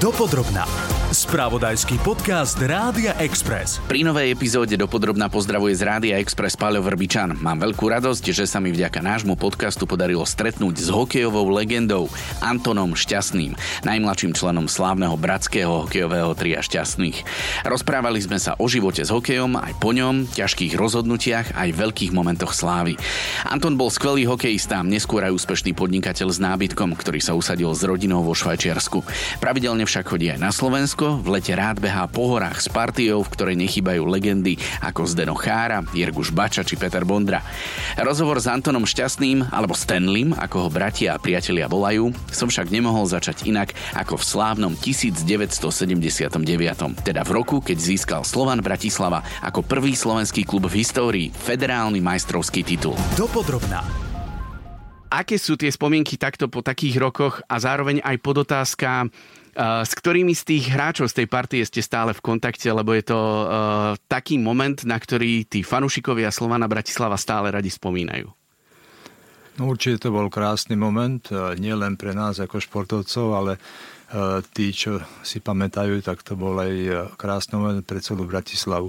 Dopodrobná. Spravodajský podcast Rádia Express. Pri novej epizóde dopodrobná pozdravuje z Rádia Express Paľo Vrbičan. Mám veľkú radosť, že sa mi vďaka nášmu podcastu podarilo stretnúť s hokejovou legendou Antonom Šťastným, najmladším členom slávneho bratského hokejového tria Šťastných. Rozprávali sme sa o živote s hokejom, aj po ňom, ťažkých rozhodnutiach, aj veľkých momentoch slávy. Anton bol skvelý hokejista, neskôr aj úspešný podnikateľ s nábytkom, ktorý sa usadil s rodinou vo Švajčiarsku. Pravidelne však chodí aj na Slovensko, v lete rád behá po horách s partiou, v ktorej nechybajú legendy ako Zdeno Chára, Jirguš Bača či Peter Bondra. Rozhovor s Antonom Šťastným, alebo Stanlim, ako ho bratia a priatelia volajú, som však nemohol začať inak ako v slávnom 1979, teda v roku, keď získal Slovan Bratislava ako prvý slovenský klub v histórii federálny majstrovský titul. Dopodrobná. Aké sú tie spomienky takto po takých rokoch a zároveň aj podotázka, s ktorými z tých hráčov z tej partie ste stále v kontakte, lebo je to uh, taký moment, na ktorý tí fanúšikovia Slovana Bratislava stále radi spomínajú. No určite to bol krásny moment, nie len pre nás ako športovcov, ale tí, čo si pamätajú, tak to bol aj krásny moment pre celú Bratislavu.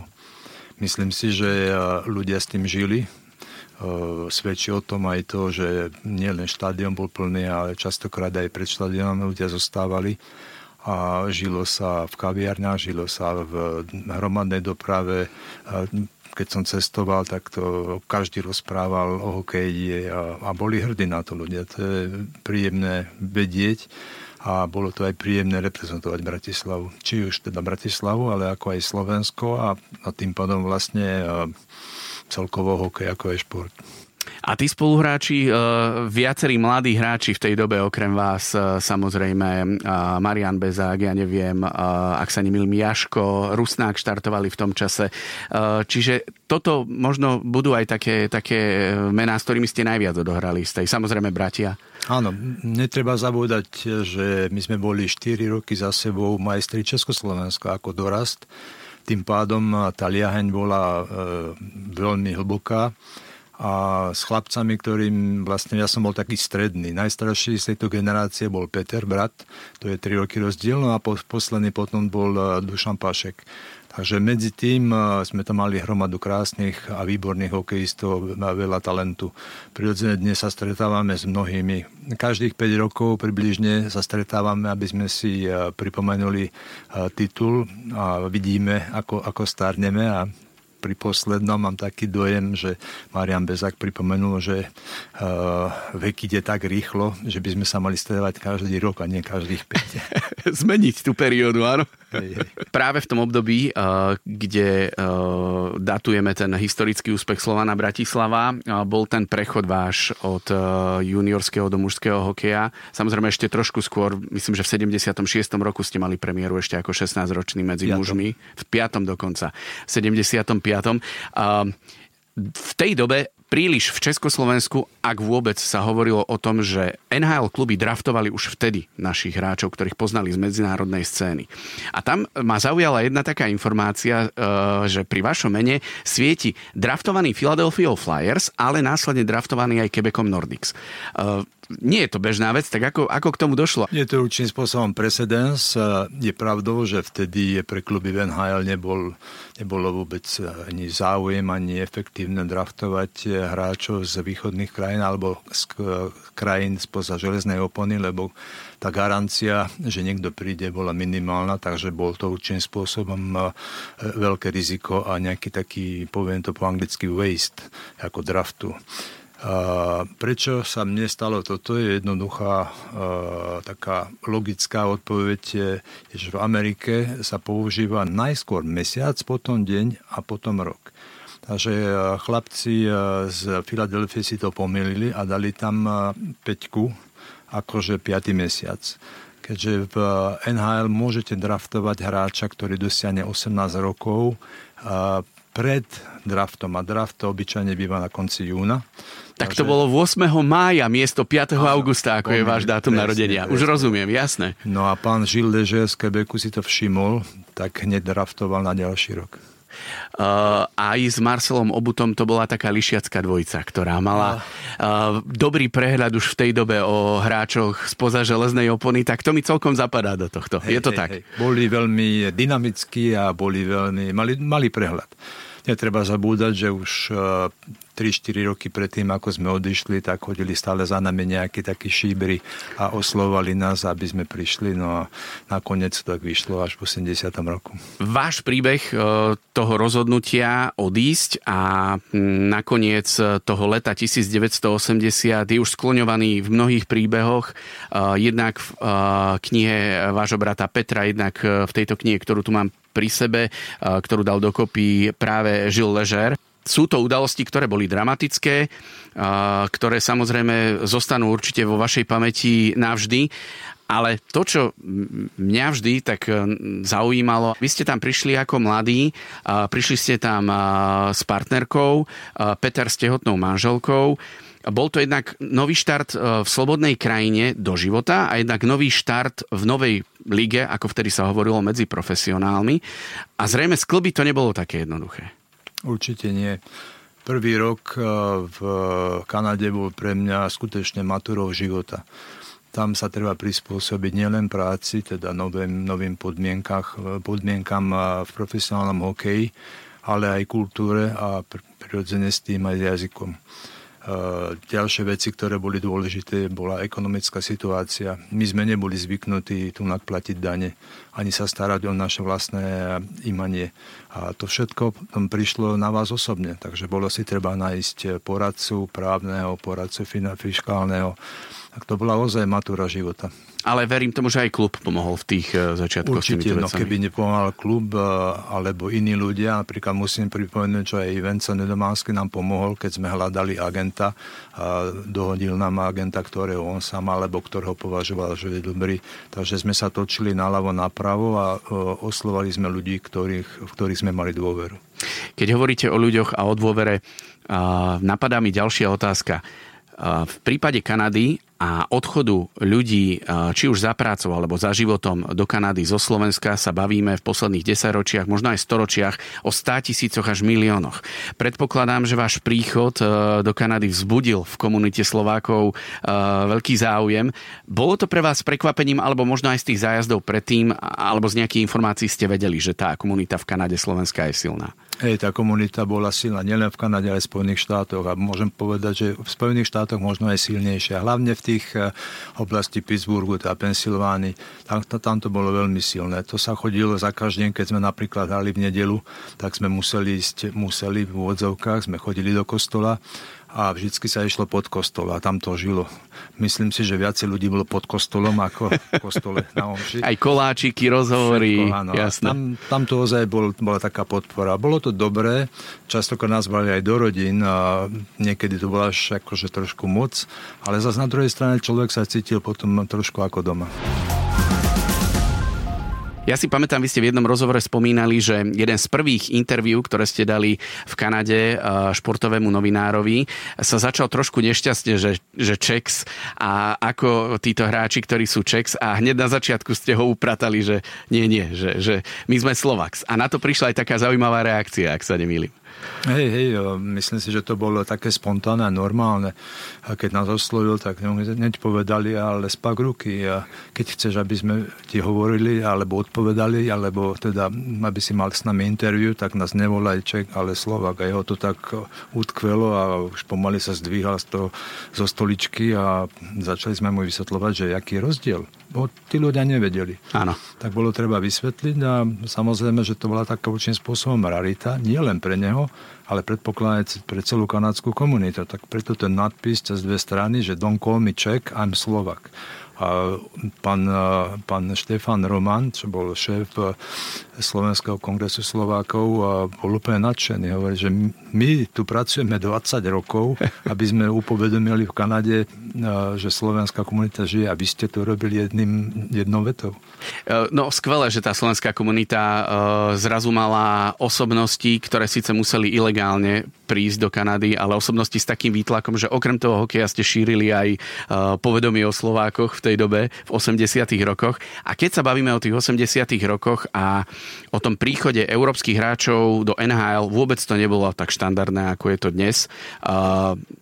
Myslím si, že ľudia s tým žili. Svedčí o tom aj to, že nielen štádion bol plný, ale častokrát aj pred štádionom ľudia zostávali a žilo sa v kaviarniach, žilo sa v hromadnej doprave. Keď som cestoval, tak to každý rozprával o hokeji a, a boli hrdí na to ľudia. To je príjemné vedieť a bolo to aj príjemné reprezentovať Bratislavu. Či už teda Bratislavu, ale ako aj Slovensko a, a tým pádom vlastne celkovo hokej ako aj šport. A tí spoluhráči, e, viacerí mladí hráči v tej dobe, okrem vás, e, samozrejme e, Marian Bezák, ja neviem, ak sa nemýlim, Jaško, Rusnák štartovali v tom čase. Čiže toto možno budú aj také, také mená, s ktorými ste najviac odohrali z tej, samozrejme, bratia. Áno, netreba zabúdať, že my sme boli 4 roky za sebou majstri Československa ako dorast. Tým pádom tá liaheň bola veľmi hlboká a s chlapcami, ktorým vlastne ja som bol taký stredný. Najstarší z tejto generácie bol Peter, brat, to je 3 roky rozdiel, no a po, posledný potom bol e, Dušan Pašek. Takže medzi tým e, sme tam mali hromadu krásnych a výborných hokejistov a veľa talentu. Prirodzene dnes sa stretávame s mnohými. Každých 5 rokov približne sa stretávame, aby sme si e, pripomenuli titul a vidíme, ako, ako starneme a pri poslednom mám taký dojem, že Marian Bezak pripomenul, že uh, vek ide tak rýchlo, že by sme sa mali stredovať každý rok a nie každých 5. Zmeniť tú periódu, áno. Hej, hej. Práve v tom období, uh, kde uh, datujeme ten historický úspech Slovana Bratislava, uh, bol ten prechod váš od uh, juniorského do mužského hokeja. Samozrejme ešte trošku skôr, myslím, že v 76. roku ste mali premiéru ešte ako 16-ročný medzi Piatom. mužmi. V 5. dokonca. V 75 v tej dobe príliš v Československu, ak vôbec sa hovorilo o tom, že NHL kluby draftovali už vtedy našich hráčov, ktorých poznali z medzinárodnej scény. A tam ma zaujala jedna taká informácia, e, že pri vašom mene svieti draftovaný Philadelphia Flyers, ale následne draftovaný aj Quebecom Nordics. Nie je to bežná vec, tak ako, ako k tomu došlo? Je to určitým spôsobom precedens. Je pravdou, že vtedy pre kluby NHL nebol, nebolo vôbec ani záujem, ani efektívne draftovať hráčov z východných krajín alebo z krajín spoza železnej opony, lebo tá garancia, že niekto príde, bola minimálna, takže bol to určitým spôsobom e, veľké riziko a nejaký taký, poviem to po anglicky, waste ako draftu. A prečo sa mne stalo toto? Je jednoduchá taká logická odpoveď, že v Amerike sa používa najskôr mesiac, potom deň a potom rok. Takže chlapci z Filadelfie si to pomýlili a dali tam peťku, akože 5. mesiac. Keďže v NHL môžete draftovať hráča, ktorý dosiahne 18 rokov pred draftom a draft to obyčajne býva na konci júna. Tak to bolo 8. mája miesto 5. Áno, augusta, ako je váš dátum presne, narodenia. Presne. Už rozumiem, jasné. No a pán Žil Ležer z Quebecu si to všimol, tak hneď draftoval na ďalší rok. Uh, aj s Marcelom Obutom to bola taká lišiacká dvojica, ktorá mala uh, dobrý prehľad už v tej dobe o hráčoch spoza železnej opony, tak to mi celkom zapadá do tohto. Hej, Je to hej, tak? Hej. Boli veľmi dynamickí a boli veľmi, mali, mali prehľad. Netreba zabúdať, že už 3-4 roky predtým, ako sme odišli, tak chodili stále za nami nejakí takí šíbry a oslovali nás, aby sme prišli. No a nakoniec to tak vyšlo až v 80. roku. Váš príbeh e, toho rozhodnutia odísť a nakoniec toho leta 1980 je už skloňovaný v mnohých príbehoch. E, jednak v e, knihe vášho brata Petra, jednak v tejto knihe, ktorú tu mám pri sebe, ktorú dal dokopy práve Žil Ležer. Sú to udalosti, ktoré boli dramatické, ktoré samozrejme zostanú určite vo vašej pamäti navždy. Ale to, čo mňa vždy tak zaujímalo, vy ste tam prišli ako mladí, prišli ste tam s partnerkou, Peter s tehotnou manželkou. Bol to jednak nový štart v slobodnej krajine do života a jednak nový štart v novej lige, ako vtedy sa hovorilo, medzi profesionálmi. A zrejme sklby to nebolo také jednoduché. Určite nie. Prvý rok eh, v Kanade bol pre mňa skutečne maturou života. Tam sa treba prispôsobiť nielen práci, teda novým, novým podmienkam eh, v profesionálnom hokeji, ale aj kultúre a prirodzene s tým aj jazykom. Eh, ďalšie veci, ktoré boli dôležité, bola ekonomická situácia. My sme neboli zvyknutí tu platiť dane, ani sa starať o naše vlastné imanie. A to všetko prišlo na vás osobne, takže bolo si treba nájsť poradcu právneho, poradcu fiskálneho, tak to bola ozaj matúra života. Ale verím tomu, že aj klub pomohol v tých eh, začiatkoch. Určite, no keby nepomohol klub eh, alebo iní ľudia, napríklad musím pripomenúť, že aj Venco Nedománsky nám pomohol, keď sme hľadali agenta a dohodil nám agenta, ktorého on sám alebo ktorého považoval, že je dobrý. Takže sme sa točili naľavo, napravo a eh, oslovali sme ľudí, ktorých, v ktorých sme mali dôveru. Keď hovoríte o ľuďoch a o dôvere, napadá mi ďalšia otázka. V prípade Kanady a odchodu ľudí, či už za prácou alebo za životom do Kanady zo Slovenska sa bavíme v posledných desaťročiach, možno aj storočiach o 100 tisícoch až miliónoch. Predpokladám, že váš príchod e, do Kanady vzbudil v komunite Slovákov e, veľký záujem. Bolo to pre vás prekvapením alebo možno aj z tých zájazdov predtým alebo z nejakých informácií ste vedeli, že tá komunita v Kanade Slovenska je silná? Hej, tá komunita bola silná nielen v Kanade, ale v Spojených štátoch a môžem povedať, že v Spojených štátoch možno aj silnejšia. Hlavne v tých eh, oblastí Pittsburghu, teda Pensylvány, tam, tam to bolo veľmi silné. To sa chodilo za každým, keď sme napríklad hrali v nedelu, tak sme museli ísť, museli v úvodzovkách, sme chodili do kostola a vždycky sa išlo pod kostol a tam to žilo. Myslím si, že viacej ľudí bolo pod kostolom ako v kostole na omši. Aj koláčiky, rozhovory, Všetko, áno. jasné. Tam, tam to ozaj bol, bola taká podpora. Bolo to dobré, častokrát nás brali aj do rodín a niekedy to bola až akože trošku moc, ale zase na druhej strane človek sa cítil potom trošku ako doma. Ja si pamätám, vy ste v jednom rozhovore spomínali, že jeden z prvých interviú, ktoré ste dali v Kanade eh, športovému novinárovi, sa začal trošku nešťastne, že, že Čex a ako títo hráči, ktorí sú Čex a hneď na začiatku ste ho upratali, že nie, nie, že, že my sme Slovaks. A na to prišla aj taká zaujímavá reakcia, ak sa nemýlim. Hej, hej, myslím si, že to bolo také spontánne a normálne. A keď nás oslovil, tak hneď povedali, ale spak ruky. A keď chceš, aby sme ti hovorili, alebo odpovedali, alebo teda, aby si mal s nami interviu, tak nás nevolaj Ček, ale Slovak. A jeho to tak utkvelo a už pomaly sa zdvíhal z toho, zo stoličky a začali sme mu vysvetľovať, že aký je rozdiel. Bo tí ľudia nevedeli. Áno. Tak bolo treba vysvetliť a samozrejme, že to bola taká určitým spôsobom rarita, nie len pre neho, ale predpokladať pre celú kanadskú komunitu. Tak preto ten nadpis cez dve strany, že don't call me Czech, I'm Slovak. A pán, pán Štefan Roman, čo bol šéf Slovenského kongresu Slovákov, bol úplne nadšený. Hovorí, že my tu pracujeme 20 rokov, aby sme upovedomili v Kanade, že slovenská komunita žije a vy ste to robili jedným, jednou vetou. E, no skvelé, že tá slovenská komunita e, zrazu mala osobnosti, ktoré síce museli ilegálne prísť do Kanady, ale osobnosti s takým výtlakom, že okrem toho hokeja ste šírili aj povedomie o Slovákoch v tej dobe, v 80 rokoch. A keď sa bavíme o tých 80 rokoch a o tom príchode európskych hráčov do NHL, vôbec to nebolo tak štandardné, ako je to dnes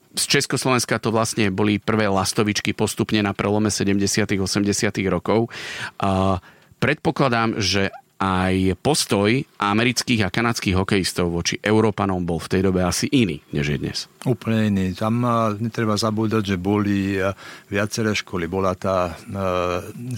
z Československa to vlastne boli prvé lastovičky postupne na prelome 70. 80. rokov. Predpokladám, že aj postoj amerických a kanadských hokejistov voči Európanom bol v tej dobe asi iný, než je dnes. Úplne iný. Tam netreba zabúdať, že boli viaceré školy. Bola tá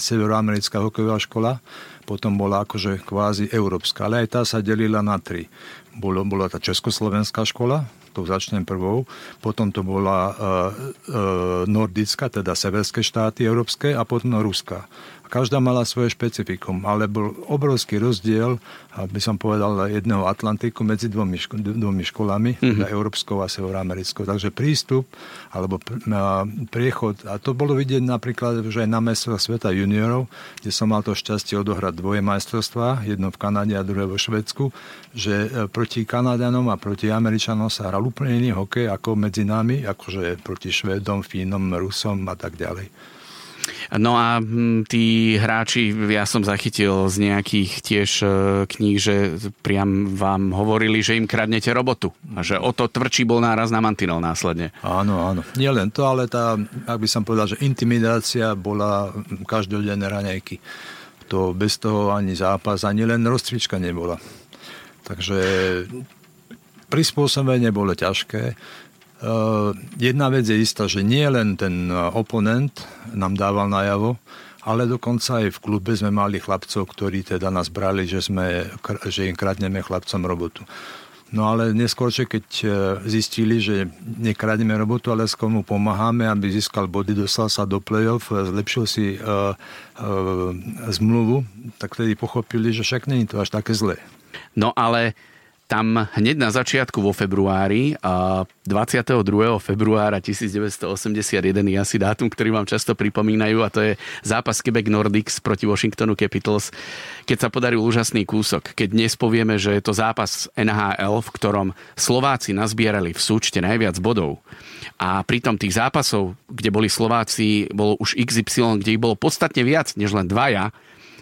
severoamerická hokejová škola, potom bola akože kvázi európska, ale aj tá sa delila na tri. Bolo, bola tá československá škola, to začnem prvou, potom to bola uh, uh, nordická, teda severské štáty európske a potom ruská. Každá mala svoje špecifikum, ale bol obrovský rozdiel, aby som povedal, jedného Atlantiku medzi dvomi, ško- dvomi školami, mm-hmm. európskou a severoamerickou. Takže prístup alebo priechod, a to bolo vidieť napríklad, že aj na mestrov sveta juniorov, kde som mal to šťastie odohrať dvoje majstrovstvá, jedno v Kanade a druhé vo Švedsku, že e, proti Kanadianom a proti Američanom sa hral úplne iný hokej ako medzi nami, akože proti Švedom, Fínom, Rusom a tak ďalej. No a hm, tí hráči, ja som zachytil z nejakých tiež e, kníh, že priam vám hovorili, že im kradnete robotu. A že o to tvrdší bol náraz na mantinol následne. Áno, áno. Nie len to, ale tá, ak by som povedal, že intimidácia bola každodenné raňajky. To bez toho ani zápas, ani len rozcvička nebola. Takže prispôsobenie bolo ťažké. Eh, jedna vec je istá, že nie len ten eh, oponent nám dával najavo, ale dokonca aj v klube sme mali chlapcov, ktorí teda nás brali, že, sme, že im kradneme chlapcom robotu. No ale neskôr, keď eh, zistili, že nekradneme robotu, ale s komu pomáhame, aby získal body, dostal sa do play-off, zlepšil si uh, uh, zmluvu, tak vtedy pochopili, že však není to až také zlé. No ale tam hneď na začiatku vo februári, 22. februára 1981 je asi dátum, ktorý vám často pripomínajú a to je zápas Quebec Nordics proti Washingtonu Capitals, keď sa podaril úžasný kúsok. Keď dnes povieme, že je to zápas NHL, v ktorom Slováci nazbierali v súčte najviac bodov a pritom tých zápasov, kde boli Slováci, bolo už XY, kde ich bolo podstatne viac než len dvaja,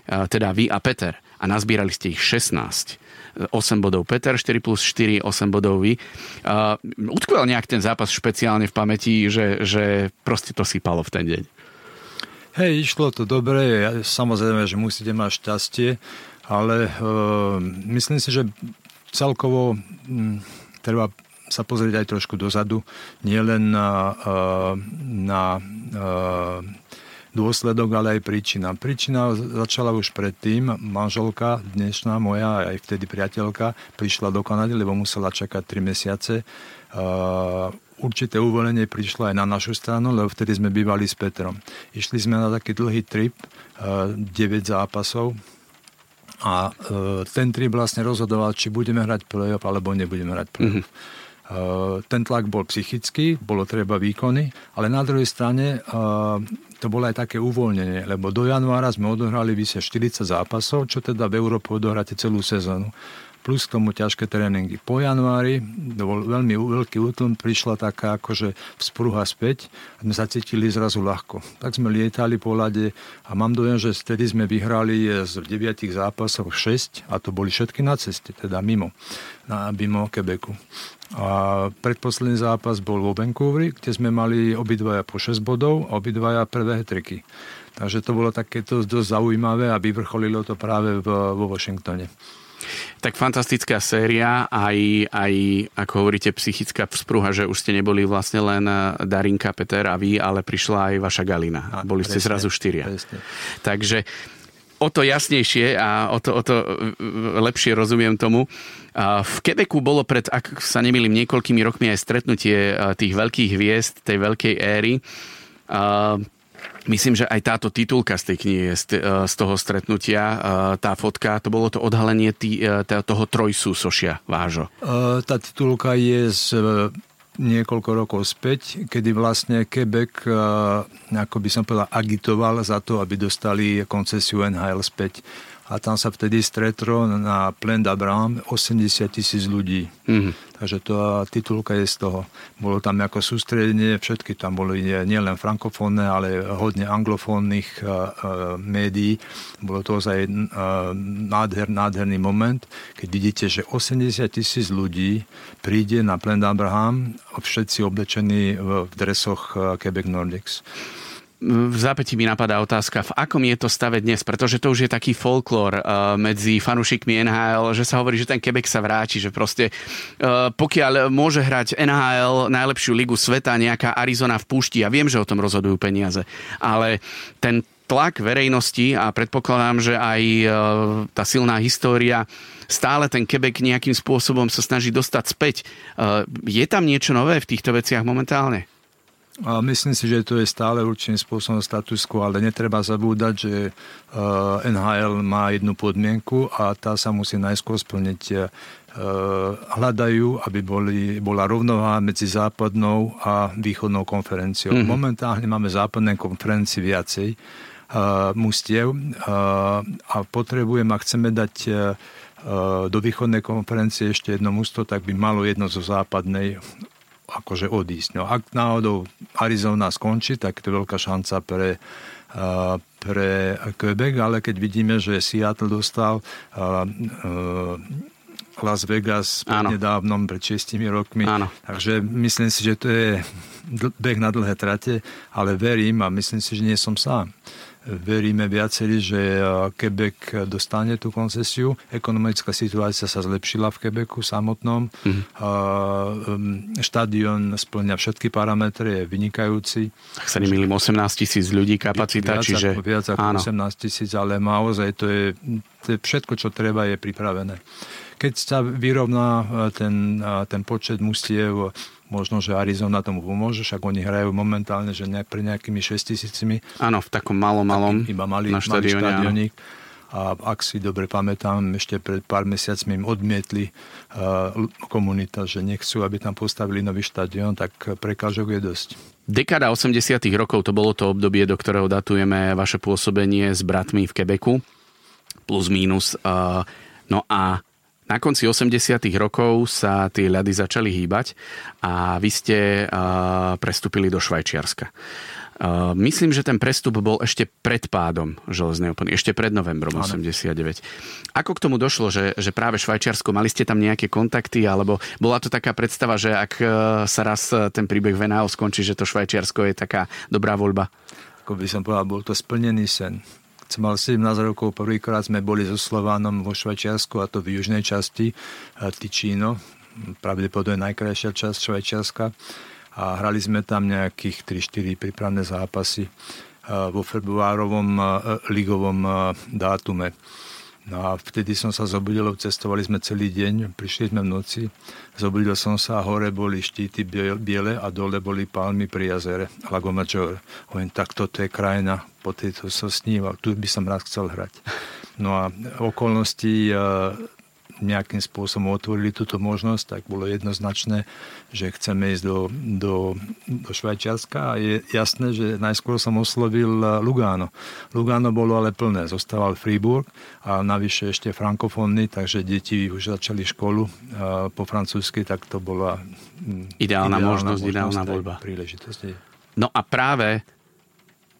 teda vy a Peter a nazbierali ste ich 16 8 bodov Peter, 4 plus 4, 8 bodov vy. Uh, utkvel nejak ten zápas špeciálne v pamäti, že, že proste to sypalo v ten deň? Hej, išlo to dobre, samozrejme, že musíte mať šťastie, ale uh, myslím si, že celkovo um, treba sa pozrieť aj trošku dozadu, nielen na, uh, na uh, dôsledok, ale aj príčina. Príčina začala už predtým. Manželka, dnešná moja, aj vtedy priateľka, prišla do Kanady, lebo musela čakať 3 mesiace. Uh, určité uvolenie prišlo aj na našu stranu, lebo vtedy sme bývali s Petrom. Išli sme na taký dlhý trip, uh, 9 zápasov, a uh, ten trip vlastne rozhodoval, či budeme hrať play-off, alebo nebudeme hrať play-off. Mm-hmm. Ten tlak bol psychický, bolo treba výkony, ale na druhej strane uh, to bolo aj také uvoľnenie, lebo do januára sme odohrali vyše 40 zápasov, čo teda v Európe odohráte celú sezónu plus k tomu ťažké tréningy. Po januári, to bol veľmi veľký útlm, prišla taká akože vzpruha späť a sme sa cítili zrazu ľahko. Tak sme lietali po lade a mám dojem, že vtedy sme vyhrali z 9 zápasov 6 a to boli všetky na ceste, teda mimo, na, mimo Quebecu. A predposledný zápas bol vo Vancouveri, kde sme mali obidvaja po 6 bodov a obidvaja prvé hetriky. Takže to bolo takéto dosť zaujímavé a vyvrcholilo to práve v, vo Washingtone. Tak fantastická séria, aj, aj ako hovoríte, psychická vzpruha, že už ste neboli vlastne len Darinka, Peter a vy, ale prišla aj vaša Galina. A, Boli presne, ste zrazu štyria. Presne. Takže o to jasnejšie a o to, o to lepšie rozumiem tomu. V Quebecu bolo pred, ak sa nemýlim, niekoľkými rokmi aj stretnutie tých veľkých hviezd, tej veľkej éry. Myslím, že aj táto titulka z tej knihy je z toho stretnutia, tá fotka, to bolo to odhalenie tý, toho trojsúsošia vážo. Tá titulka je z niekoľko rokov späť, kedy vlastne Quebec, ako by som povedal, agitoval za to, aby dostali koncesiu NHL späť. A tam sa vtedy stretlo na Plen d'Abraham 80 tisíc ľudí. Mm-hmm. Takže to titulka je z toho. Bolo tam ako sústredenie, všetky tam boli nielen frankofónne, ale hodne anglofónnych uh, uh, médií. Bolo to ozaj uh, nádher, nádherný moment, keď vidíte, že 80 tisíc ľudí príde na Plen d'Abraham, všetci oblečení v, v dresoch Quebec Nordics v zápäti mi napadá otázka, v akom je to stave dnes, pretože to už je taký folklór uh, medzi fanúšikmi NHL, že sa hovorí, že ten Quebec sa vráti, že proste uh, pokiaľ môže hrať NHL najlepšiu ligu sveta, nejaká Arizona v púšti, ja viem, že o tom rozhodujú peniaze, ale ten tlak verejnosti a predpokladám, že aj uh, tá silná história stále ten Quebec nejakým spôsobom sa snaží dostať späť. Je tam niečo nové v týchto veciach momentálne? A myslím si, že to je stále určitým spôsobom status quo, ale netreba zabúdať, že e, NHL má jednu podmienku a tá sa musí najskôr splniť. E, hľadajú, aby boli, bola rovnováha medzi západnou a východnou konferenciou. Mm-hmm. Momentálne máme západné konferencii viacej uh, mustiev a potrebujeme, ak chceme dať do východnej konferencie ešte jedno musto, tak by malo jedno zo západnej akože odísť. No, ak náhodou Arizona skončí, tak to je veľká šanca pre, uh, pre Quebec, ale keď vidíme, že Seattle dostal uh, uh, Las Vegas nedávnom, pred 6 rokmi. Áno. Takže myslím si, že to je beh na dlhé trate, ale verím a myslím si, že nie som sám veríme viacerí, že Quebec dostane tú koncesiu. Ekonomická situácia sa zlepšila v Quebecu samotnom. Mm-hmm. Štadión splňa všetky parametre, je vynikajúci. Ak sa nemýlim, 18 tisíc ľudí kapacita, viac čiže... Ako, viac ako áno. 18 tisíc, ale naozaj to je, to je všetko, čo treba, je pripravené. Keď sa vyrovná ten, ten počet mustiev Možno, že Arizona tomu pomôže, však oni hrajú momentálne, že ne, pre nejakými 6 tisícimi. Áno, v takom malom, malom iba malý, na štadióne, malý štadioník. A ak si dobre pamätám, ešte pred pár mesiacmi im odmietli uh, komunita, že nechcú, aby tam postavili nový štadión, tak prekážok je dosť. Dekáda 80 rokov to bolo to obdobie, do ktorého datujeme vaše pôsobenie s bratmi v Quebecu. Plus, mínus. Uh, no a na konci 80. rokov sa tie ľady začali hýbať a vy ste prestúpili do Švajčiarska. Myslím, že ten prestup bol ešte pred pádom železnej opony, ešte pred novembrom 89. Ako k tomu došlo, že, že práve Švajčiarsko, mali ste tam nejaké kontakty, alebo bola to taká predstava, že ak e, sa raz ten príbeh VNL skončí, že to Švajčiarsko je taká dobrá voľba? Ako by som povedal, bol to splnený sen som mal 17 rokov, prvýkrát sme boli so Slovanom vo Švajčiarsku a to v južnej časti Ticino, pravdepodobne najkrajšia časť Švajčiarska a hrali sme tam nejakých 3-4 prípravné zápasy vo februárovom ligovom dátume. No a vtedy som sa zobudil, cestovali sme celý deň, prišli sme v noci, zobudil som sa a hore boli štíty biele a dole boli palmy pri jazere, Lago Maggiore. Hovorím, tak toto je krajina, po tejto som sníval, tu by som rád chcel hrať. No a okolnosti nejakým spôsobom otvorili túto možnosť, tak bolo jednoznačné, že chceme ísť do, do, do Švajčiarska a je jasné, že najskôr som oslovil eh, Lugano. Lugano bolo ale plné, zostával Fribourg a navyše ešte frankofónny, takže deti už začali školu eh, po francúzsky, tak to bola hm, ideálna, ideálna možnosť, možnosť ideálna voľba. Príležitosť. No a práve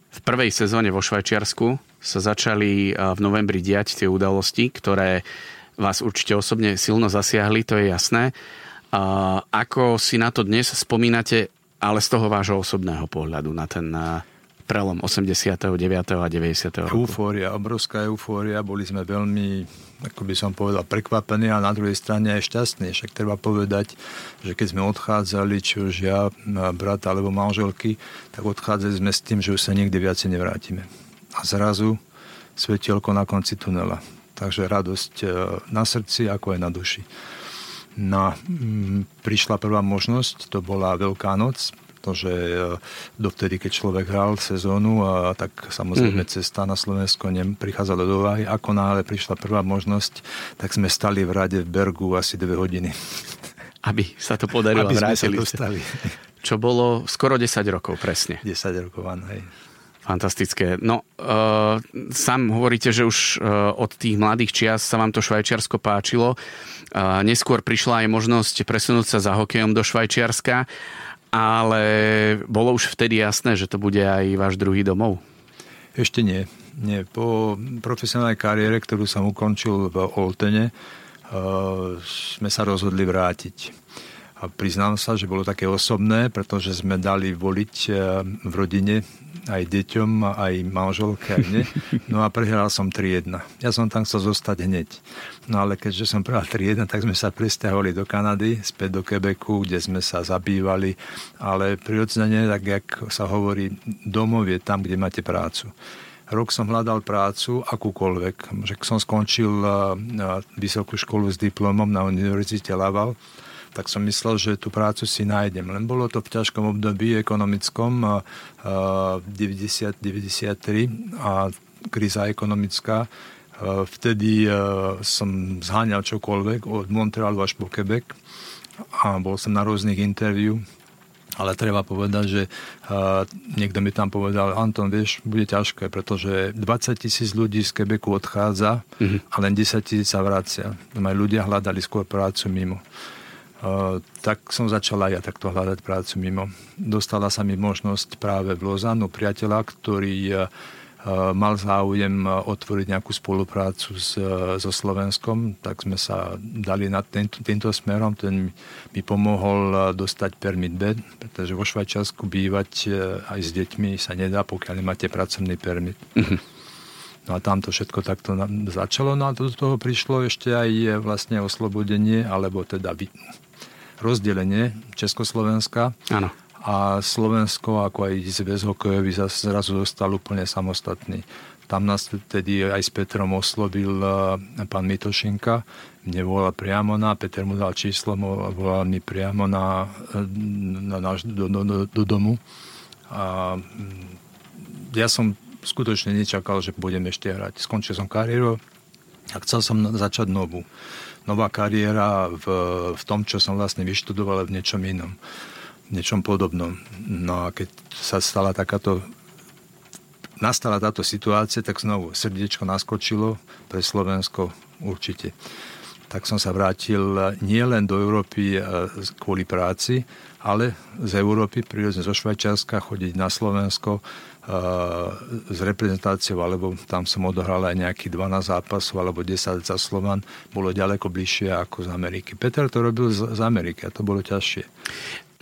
v prvej sezóne vo Švajčiarsku sa začali eh, v novembri diať tie udalosti, ktoré vás určite osobne silno zasiahli, to je jasné. Ako si na to dnes spomínate, ale z toho vášho osobného pohľadu na ten prelom 89. a 90. roku? Eufória, obrovská eufória. Boli sme veľmi, ako by som povedal, prekvapení a na druhej strane aj šťastní. Však treba povedať, že keď sme odchádzali, či už ja, brat alebo manželky, tak odchádzali sme s tým, že už sa nikdy viacej nevrátime. A zrazu svetielko na konci tunela Takže radosť e, na srdci, ako aj na duši. No, prišla prvá možnosť, to bola Veľká noc, pretože e, dovtedy, keď človek hral sezónu, a tak samozrejme mm-hmm. cesta na Slovensko nem prichádzala do váhy. Ako náhle prišla prvá možnosť, tak sme stali v rade v Bergu asi dve hodiny. Aby sa to podarilo, Aby sme sa dostali. Čo bolo skoro 10 rokov, presne. 10 rokov, áno, hej. Fantastické. No, uh, sám hovoríte, že už uh, od tých mladých čias sa vám to Švajčiarsko páčilo. Uh, neskôr prišla aj možnosť presunúť sa za hokejom do Švajčiarska, ale bolo už vtedy jasné, že to bude aj váš druhý domov? Ešte nie. nie. Po profesionálnej kariére, ktorú som ukončil v Oltene, uh, sme sa rozhodli vrátiť. Priznám sa, že bolo také osobné, pretože sme dali voliť v rodine aj deťom, aj manželke, aj mne. No a prehral som 3-1. Ja som tam chcel zostať hneď. No ale keďže som prehral 3-1, tak sme sa presťahovali do Kanady, späť do Quebecu, kde sme sa zabývali. Ale prirodzene, tak jak sa hovorí, domov je tam, kde máte prácu. Rok som hľadal prácu, akúkoľvek. Že som skončil vysokú školu s diplomom na Univerzite Laval, tak som myslel, že tú prácu si nájdem. Len bolo to v ťažkom období ekonomickom 90-93 a kríza ekonomická. Vtedy som zháňal čokoľvek od Montrealu až po Quebec a bol som na rôznych interviu ale treba povedať, že niekto mi tam povedal, Anton, vieš, bude ťažké, pretože 20 tisíc ľudí z Quebecu odchádza mm-hmm. a len 10 tisíc sa vracia. Ľudia hľadali skôr prácu mimo. Uh, tak som začal aj ja takto hľadať prácu mimo. Dostala sa mi možnosť práve v Lozanu priateľa, ktorý uh, mal záujem otvoriť nejakú spoluprácu s, so Slovenskom, tak sme sa dali na tento, týmto smerom. Ten mi pomohol dostať permit B, pretože vo Švajčiarsku bývať aj s deťmi sa nedá, pokiaľ nemáte pracovný permit. Uh-huh. No a tam to všetko takto začalo. No a do toho prišlo ešte aj vlastne oslobodenie, alebo teda rozdelenie Československa. Áno. A Slovensko, ako aj zväz hokejový, zrazu zostal úplne samostatný. Tam nás tedy aj s Petrom oslovil eh, pán Mitošinka. Mne volal priamo na, Peter mu dal číslo, volal mi priamo na, eh, na, na, do, do, do, do domu. A mm, ja som skutočne nečakal, že budem ešte hrať. Skončil som kariéru a chcel som začať novú nová kariéra v, v tom, čo som vlastne vyštudoval v niečom inom, v niečom podobnom. No a keď sa stala takáto nastala táto situácia, tak znovu srdiečko naskočilo pre Slovensko určite. Tak som sa vrátil nielen do Európy e, kvôli práci, ale z Európy, prirodzene zo Švajčiarska, chodiť na Slovensko, s reprezentáciou, alebo tam som odohral aj nejaký 12 zápasov alebo 10 za Slovan, bolo ďaleko bližšie ako z Ameriky. Peter to robil z, z Ameriky a to bolo ťažšie.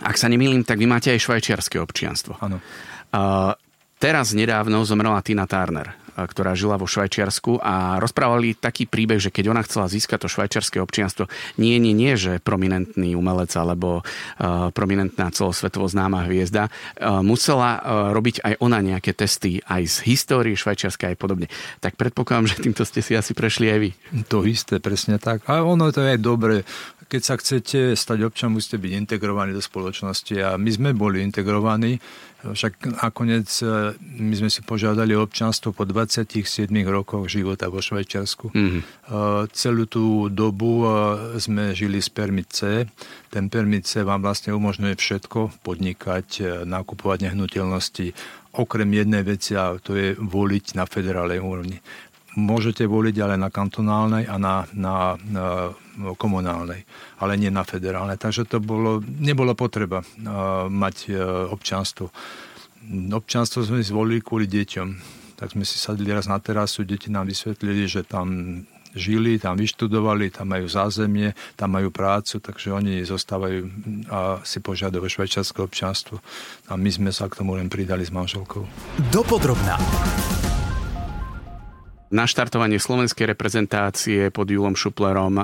Ak sa nemýlim, tak vy máte aj švajčiarske občianstvo. Áno. Uh, teraz nedávno zomrela Tina Turner ktorá žila vo Švajčiarsku a rozprávali taký príbeh, že keď ona chcela získať to švajčiarske občianstvo, nie, nie, nie, že prominentný umelec alebo uh, prominentná celosvetovo známa hviezda, uh, musela uh, robiť aj ona nejaké testy aj z histórie Švajčiarska aj podobne. Tak predpokladám, že týmto ste si asi prešli aj vy. To isté, presne tak. A ono to je dobre keď sa chcete stať občan, musíte byť integrovaní do spoločnosti a my sme boli integrovaní, však nakoniec e, my sme si požiadali občanstvo po 27 rokoch života vo Švajčiarsku. Mm-hmm. Celú tú dobu e, sme žili z permit C. Ten permit C vám vlastne umožňuje všetko, podnikať, nakupovať nehnuteľnosti, okrem jednej veci a to je voliť na federálnej úrovni môžete voliť ale na kantonálnej a na, na, na komunálnej, ale nie na federálnej. Takže to bolo, nebolo potreba uh, mať uh, občanstvo. Občanstvo sme zvolili kvôli deťom. Tak sme si sadli raz na terasu, deti nám vysvetlili, že tam žili, tam vyštudovali, tam majú zázemie, tam majú prácu, takže oni zostávajú a si požiadajú švajčiarske občanstvo. A my sme sa k tomu len pridali s manželkou. Dopodrobná. Naštartovanie slovenskej reprezentácie pod Julom Šuplerom,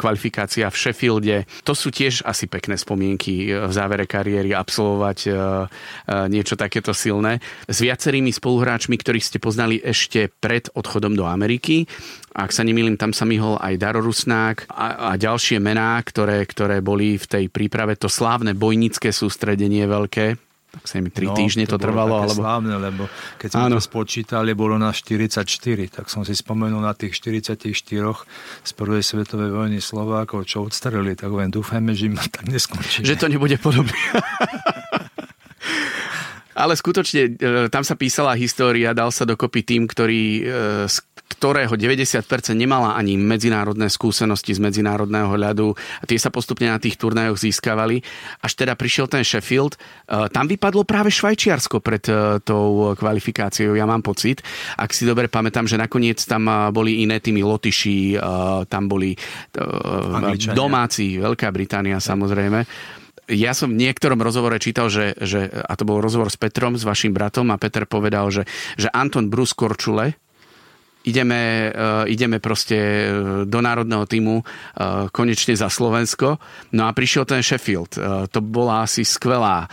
kvalifikácia v Sheffielde. To sú tiež asi pekné spomienky v závere kariéry absolvovať niečo takéto silné. S viacerými spoluhráčmi, ktorých ste poznali ešte pred odchodom do Ameriky. Ak sa nemýlim, tam sa myhol aj Daro Rusnák a, a ďalšie mená, ktoré, ktoré boli v tej príprave. To slávne bojnické sústredenie veľké, tak sa mi 3 no, týždne to, to trvalo. Alebo... slávne, lebo keď sme to spočítali, bolo na 44, tak som si spomenul na tých 44 z prvej svetovej vojny Slovákov, čo odstrelili, tak len dúfajme, že im tak neskončí. Že to nebude podobné. Ale skutočne, e, tam sa písala história, dal sa dokopy tým, ktorý, e, ktorého 90% nemala ani medzinárodné skúsenosti z medzinárodného ľadu. Tie sa postupne na tých turnajoch získavali. Až teda prišiel ten Sheffield. E, tam vypadlo práve Švajčiarsko pred tou kvalifikáciou, ja mám pocit. Ak si dobre pamätám, že nakoniec tam boli iné týmy Lotyši, tam boli Angličania. domáci, Veľká Británia samozrejme ja som v niektorom rozhovore čítal, že, že, a to bol rozhovor s Petrom, s vašim bratom, a Peter povedal, že, že Anton Brus Korčule, ideme, uh, ideme proste e, do národného týmu uh, konečne za Slovensko. No a prišiel ten Sheffield. To bola asi skvelá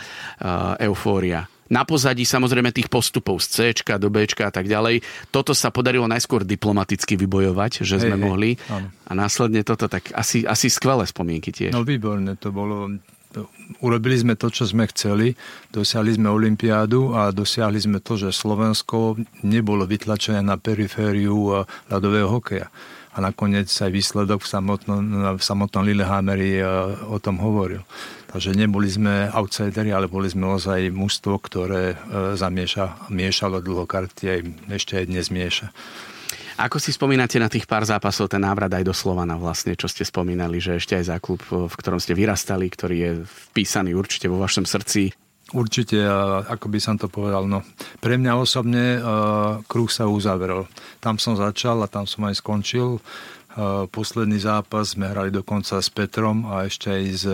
eufória. Na pozadí samozrejme tých postupov z C do B a tak ďalej. Toto sa podarilo najskôr diplomaticky vybojovať, že sme hej, mohli. Hej, a následne toto, tak asi, asi skvelé spomienky tiež. No výborné, to bolo urobili sme to, čo sme chceli, dosiahli sme Olympiádu a dosiahli sme to, že Slovensko nebolo vytlačené na perifériu eh, ľadového hokeja. A nakoniec aj výsledok v samotnom, v samotnom Lillehammeri eh, o tom hovoril. Takže neboli sme outsideri, ale boli sme ozaj mužstvo, ktoré eh, zamieša, dlho karty aj ešte aj dnes mieša. Ako si spomínate na tých pár zápasov, ten návrat aj do Slovana vlastne, čo ste spomínali, že ešte aj za klub, v ktorom ste vyrastali, ktorý je vpísaný určite vo vašom srdci? Určite, ako by som to povedal, no pre mňa osobne kruh sa uzavrel. Tam som začal a tam som aj skončil. Posledný zápas sme hrali dokonca s Petrom a ešte aj s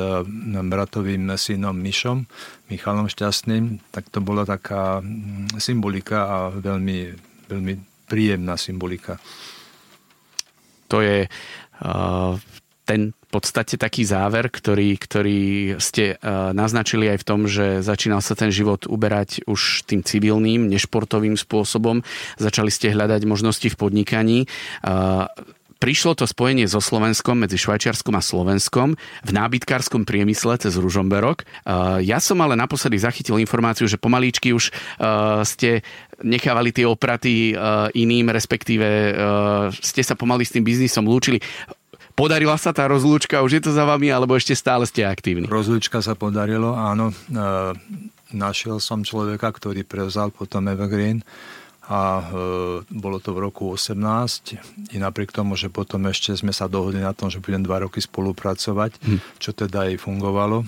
bratovým synom Mišom, Michalom Šťastným. Tak to bola taká symbolika a veľmi, veľmi príjemná symbolika. To je uh, ten v podstate taký záver, ktorý, ktorý ste uh, naznačili aj v tom, že začínal sa ten život uberať už tým civilným, nešportovým spôsobom. Začali ste hľadať možnosti v podnikaní. Uh, prišlo to spojenie so Slovenskom medzi Švajčiarskom a Slovenskom v nábytkárskom priemysle cez Ružomberok. Ja som ale naposledy zachytil informáciu, že pomalíčky už ste nechávali tie opraty iným, respektíve ste sa pomaly s tým biznisom lúčili. Podarila sa tá rozlúčka, už je to za vami, alebo ešte stále ste aktívni? Rozlúčka sa podarilo, áno. Našiel som človeka, ktorý prevzal potom Evergreen a e, bolo to v roku 18 i napriek tomu, že potom ešte sme sa dohodli na tom, že budem dva roky spolupracovať, hm. čo teda aj fungovalo.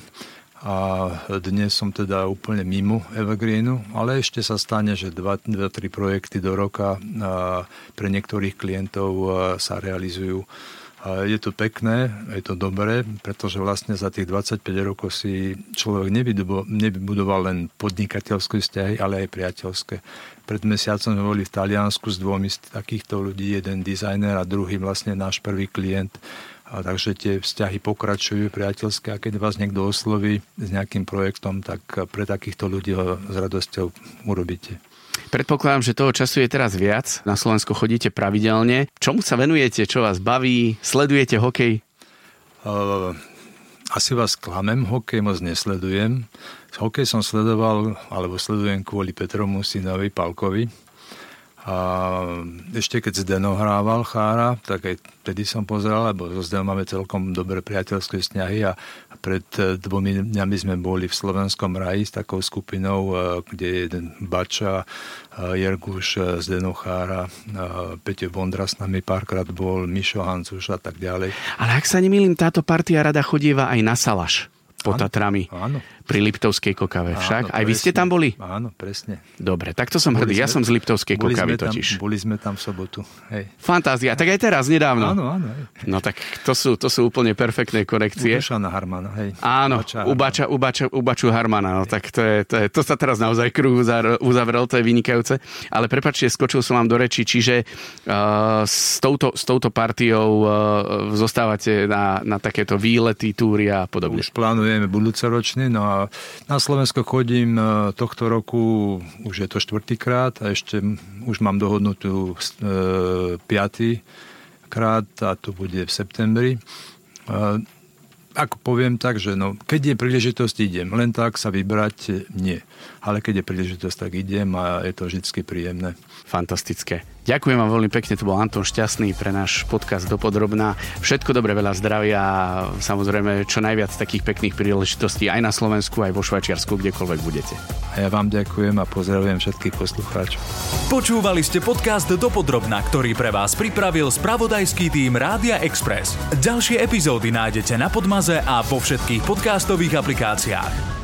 A dnes som teda úplne mimo Evergreenu, ale ešte sa stane, že 2-3 projekty do roka pre niektorých klientov sa realizujú je to pekné, je to dobré, pretože vlastne za tých 25 rokov si človek nevybudoval len podnikateľské vzťahy, ale aj priateľské. Pred mesiacom sme boli v Taliansku s dvomi z takýchto ľudí, jeden dizajner a druhý vlastne náš prvý klient. A takže tie vzťahy pokračujú priateľské a keď vás niekto osloví s nejakým projektom, tak pre takýchto ľudí ho s radosťou urobíte. Predpokladám, že toho času je teraz viac. Na Slovensko chodíte pravidelne. Čomu sa venujete? Čo vás baví? Sledujete hokej? Uh, asi vás klamem, hokej moc nesledujem. Hokej som sledoval, alebo sledujem kvôli Petromu synovi Palkovi a ešte keď Zdeno hrával Chára, tak aj vtedy som pozeral, lebo so Zdenom máme celkom dobré priateľské vzťahy a pred e, dvomi dňami sme boli v Slovenskom raji s takou skupinou, e, kde je jeden Bača, e, Jerguš, Zdeno Chára, Peťo Bondra s nami párkrát bol, Mišo Hancuš a tak ďalej. Ale ak sa nemýlim, táto partia rada chodieva aj na Salaš pod Tatrami. Áno. Pri Liptovskej kokave však. Áno, Aj vy ste tam boli? Áno, presne. Dobre, tak to som hrdý. Sme, ja som z Liptovskej kokavy tam, totiž. Boli sme tam v sobotu. Hej. Fantázia. Tak aj teraz, nedávno. Áno, áno. Hej. No tak to sú, to sú úplne perfektné korekcie. Ubača Harmana, hej. Áno, Ubača, Ubača, Ubaču Harmana. No tak to, je, to, je, to sa teraz naozaj kruh uzavrel, to je vynikajúce. Ale prepačte, skočil som vám do reči, čiže uh, s, touto, s touto partiou uh, zostávate na, na takéto výlety, túry a podobne. Už plánujeme budúcoročne, no a na Slovensko chodím e, tohto roku, už je to štvrtýkrát a ešte už mám dohodnutú e, piatý krát a to bude v septembri. E, ako poviem tak, že no, keď je príležitosť, idem. Len tak sa vybrať, nie. Ale keď je príležitosť, tak idem a je to vždy príjemné. Fantastické. Ďakujem vám veľmi pekne, to bol Anton Šťastný pre náš podcast Dopodrobná. Všetko dobre, veľa zdravia a samozrejme čo najviac takých pekných príležitostí aj na Slovensku, aj vo Švajčiarsku, kdekoľvek budete. A ja vám ďakujem a pozdravujem všetkých poslucháčov. Počúvali ste podcast Dopodrobná, ktorý pre vás pripravil spravodajský tým Rádia Express. Ďalšie epizódy nájdete na Podmaze a vo všetkých podcastových aplikáciách.